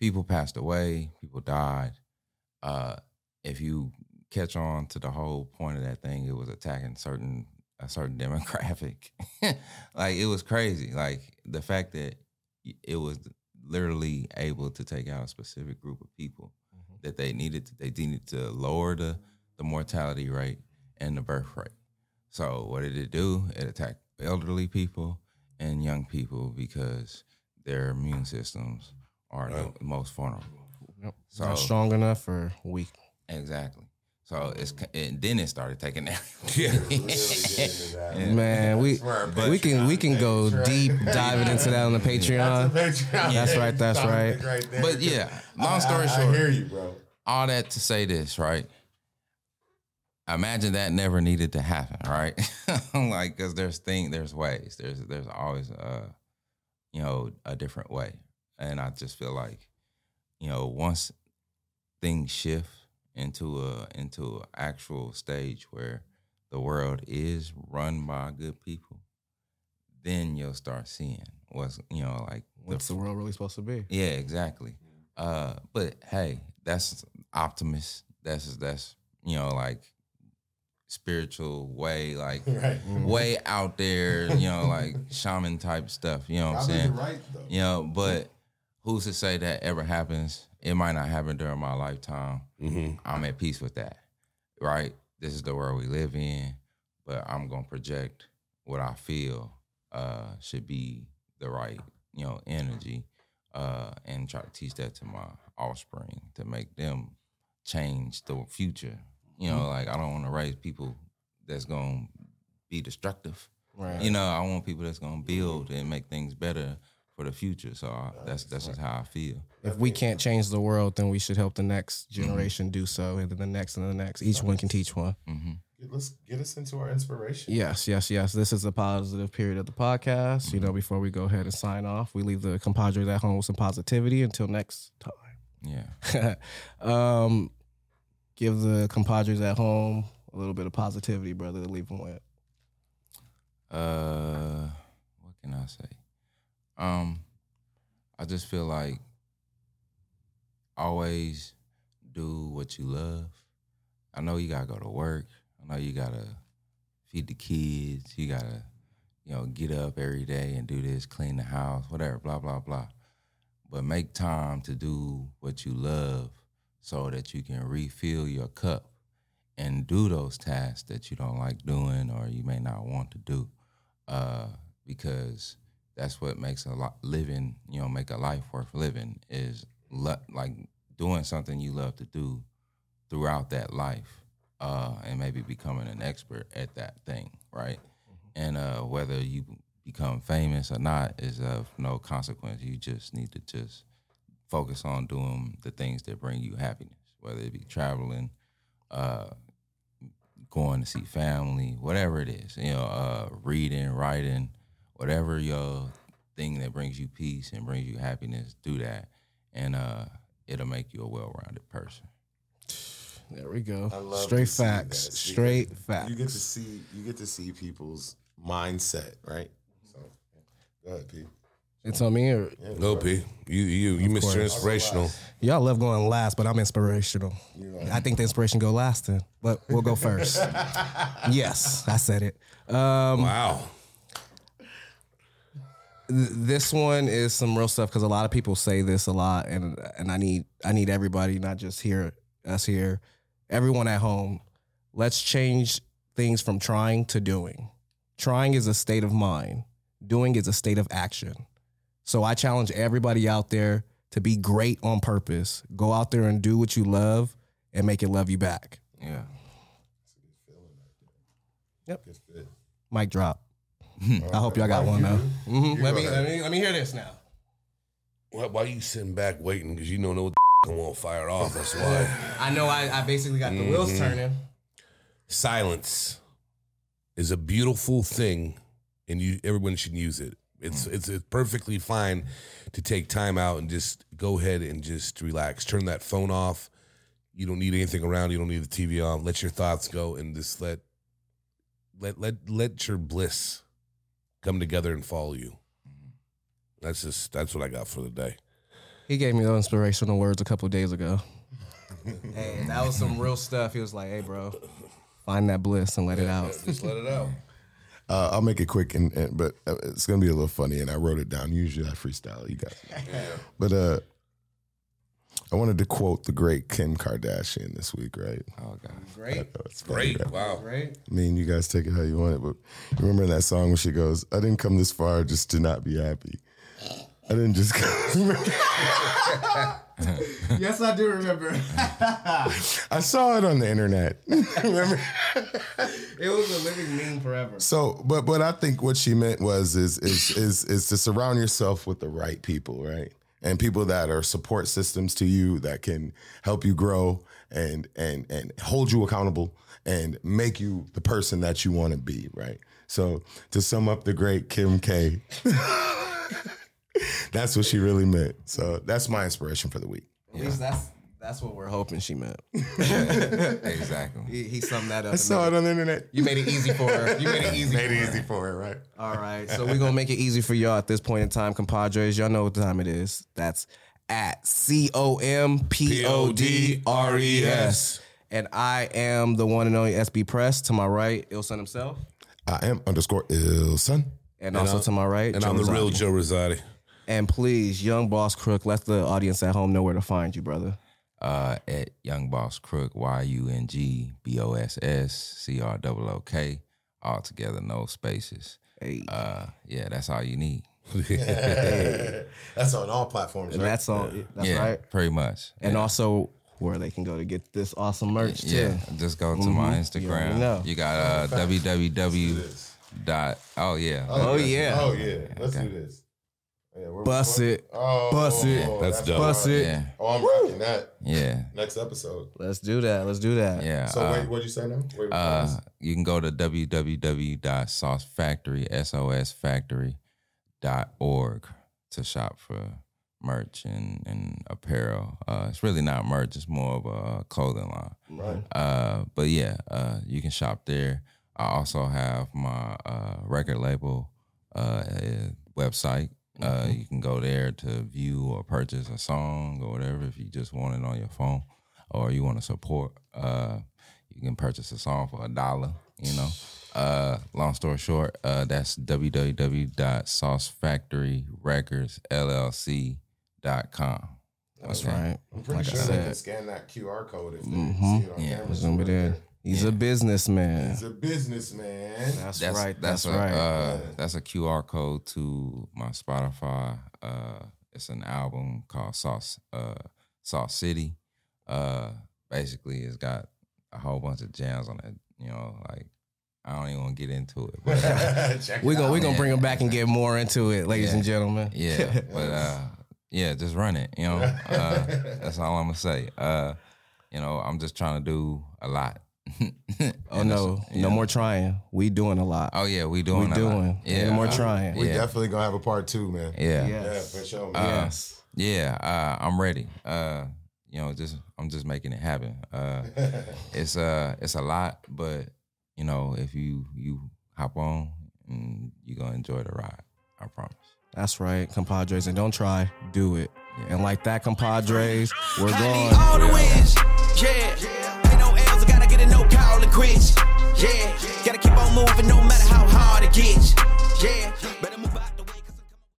people passed away, people died. Uh, if you catch on to the whole point of that thing, it was attacking certain a certain demographic. like it was crazy. Like the fact that it was literally able to take out a specific group of people mm-hmm. that they needed to, they needed to lower the the mortality rate and the birth rate. So what did it do? It attacked elderly people. and young people because their immune systems are the most vulnerable. So Not strong enough or weak. exactly. So it's and then it started taking that. Yeah. Man, we we can we can go deep diving into that on the Patreon. That's right. That's right. But yeah, long story I, I short, hear you, bro. all that to say this, right? Imagine that never needed to happen, right? like, because there's thing, there's ways, there's there's always uh, you know, a different way, and I just feel like, you know, once things shift into a into an actual stage where the world is run by good people, then you'll start seeing what's you know like What's the world really supposed to be? yeah, exactly. Uh, but hey, that's optimist. That's that's you know like spiritual way, like Right. way out there. You know, like shaman type stuff. You know what I'm saying? right though. You know, but who's to say that ever happens? It might not happen during my lifetime. hmm I'm at peace with that, right? This is the world we live in, but I'm gonna project what I feel uh, should be the right, you know, energy, uh, and try to teach that to my offspring to make them change the future. You know, like I don't want to raise people that's gonna be destructive. Right. You know, I want people that's gonna build and make things better for the future. So I, that's that's just how I feel. If we can't change the world, then we should help the next Mm-hmm. generation do so, and then the next and the next. Each one can teach one. hmm Let's get us into our inspiration. Yes, yes, yes. This is a positive period of the podcast. You know, before we go ahead and sign off, we leave the ComPODres at home with some positivity until next time. Yeah. um, give the ComPODres at home a little bit of positivity, brother, to leave them with. Uh, what can I say? Um, I just feel like always do what you love. I know you gotta go to work. I know you gotta feed the kids. You gotta, you know, get up every day and do this, clean the house, whatever, blah blah blah. But make time to do what you love, so that you can refill your cup and do those tasks that you don't like doing or you may not want to do uh, because that's what makes a lot living you know make a life worth living is lo- like doing something you love to do throughout that life uh, and maybe becoming an expert at that thing right? And uh, whether you become famous or not is of no consequence. You just need to just focus on doing the things that bring you happiness whether it be traveling uh, going to see family, whatever it is, you know, uh, reading, writing, whatever your thing that brings you peace and brings you happiness, do that, and uh, it'll make you a well-rounded person. There we go. I love Straight facts. Straight Because facts. You get to see you get to see people's mindset, right? So go ahead, Pete. It's on me or No, P. You you you Mr. Inspirational. y'all love going last, but I'm inspirational. I think the inspiration go last then, but we'll go first. yes, I said it. Um, Wow. Th- this one is some real stuff because a lot of people say this a lot, and and I need I need everybody, not just here us here, everyone at home. Let's change things from trying to doing. Trying is a state of mind. Doing is a state of action. So I challenge everybody out there to be great on purpose. Go out there and do what you love and make it love you back. Yeah. Yep. Mic drop. Hmm. I hope y'all got one though. Mhm. Let me let me let me hear this now. Why, why you sitting back waiting? Because you know no won't fire off. That's why. I know I, I basically got the wheels mm-hmm. turning. Silence is a beautiful thing, and you everyone should use it. It's mm. it's it's perfectly fine to take time out and just go ahead and just relax. Turn that phone off. You don't need anything around. You don't need the TV on. Let your thoughts go and just let let let let your bliss come together and follow you. That's just that's what I got for the day. He gave me those inspirational words a couple of days ago. hey, that was some real stuff. He was like, "Hey, bro, find that bliss and let it out." Just let it out. Uh, I'll make it quick, and, and but uh, it's gonna be a little funny, and I wrote it down. Usually I freestyle, you guys. know. But uh, I wanted to quote the great Kim Kardashian this week, right? Oh god. Great. That's funny, Great. right? Wow. Great. I mean, you guys take it how you want it, but remember that song when she goes, "I didn't come this far just to not be happy. I didn't just come." Yes, I do remember. I saw it on the internet. remember? it was a living meme forever. So, but but I think what she meant was is is is is to surround yourself with the right people, right? And people that are support systems to you that can help you grow and and and hold you accountable and make you the person that you want to be, right? So, to sum up the great Kim K, that's what she really meant. So, that's my inspiration for the week. At least that's that's what we're hoping she meant. Exactly. He, he summed that up. I saw it on the internet. You made it easy for her. You made it easy. Made for it her. easy for her, right? All right, so we're gonna make it easy for y'all at this point in time, ComPODres. Y'all know what time it is. That's at C O M P O D R E S. And I am the one and only SB Press. To my right, Illson himself. I am underscore ill son. And, also I'm- to my right, And Joe I'm the real Joe Rosati. And please, Yung Boss Crook, let the audience at home know where to find you, brother. Uh, at Yung Boss Crook, Y U N G B O S S C R O O K, all together, no spaces. Hey, Uh, yeah, that's all you need. That's on all platforms, and that's all. That's yeah, right. pretty much. And yeah. also where they can go to get this awesome merch too. Yeah, just go to my Mm-hmm. You already Instagram. know. You got uh, www. dot. Oh yeah. Oh yeah, Oh yeah, let's do this. Yeah, we're bust it, Oh, Bust it. That's dope. bust it. Yeah, Oh, I'm rocking that yeah, next episode. Let's do that. Let's do that. yeah. So uh, wait, what'd you say now? Wait, Uh, you can go to www.saucefactory, S-O-S factory.org to shop for merch and, and apparel. Uh, it's really not merch, it's more of a clothing line. right. Uh, but yeah, uh, you can shop there. I also have my uh, record label uh, uh, website. Uh, you can go there to view or purchase a song or whatever if you just want it on your phone or you want to support. Uh, you can purchase a song for a dollar. You know. Uh, long story short, uh, that's www.saucefactoryrecordsllc.com. That's Okay. right. I'm pretty like I sure they said. can scan that QR code if they Mhm. see it on Yeah. camera. It's gonna be there. He's a businessman. He's a businessman. That's, That's right. That's, That's, a, right. Uh, that's a QR code to my Spotify. Uh, it's an album called Sauce uh, Sauce City. Uh, basically, it's got a whole bunch of jams on it. You know, like I don't even want to get into it, but Check we it gonna we out. gonna bring Yeah, him back and get more into it, ladies Yeah. and gentlemen. yeah, but uh, yeah, just run it. You know, uh, that's all I'm gonna say. Uh, you know, I'm just trying to do a lot. Oh no, it's- no more trying. We doing a lot. Oh yeah, we doing. we a lot. doing. Yeah, no more trying. We Yeah. definitely gonna have a part two, man. Yeah. Yeah. Yeah, for sure. Uh, yes. Yeah, uh, I'm ready. Uh, you know, just I'm just making it happen. Uh, it's uh it's a lot, but you know, if you you hop on, and you gonna enjoy the ride. I promise. That's right, ComPODres. And don't try, do it. And like that, ComPODres, we're I No call and quits. Yeah. Gotta keep on moving no matter how hard it gets. Yeah.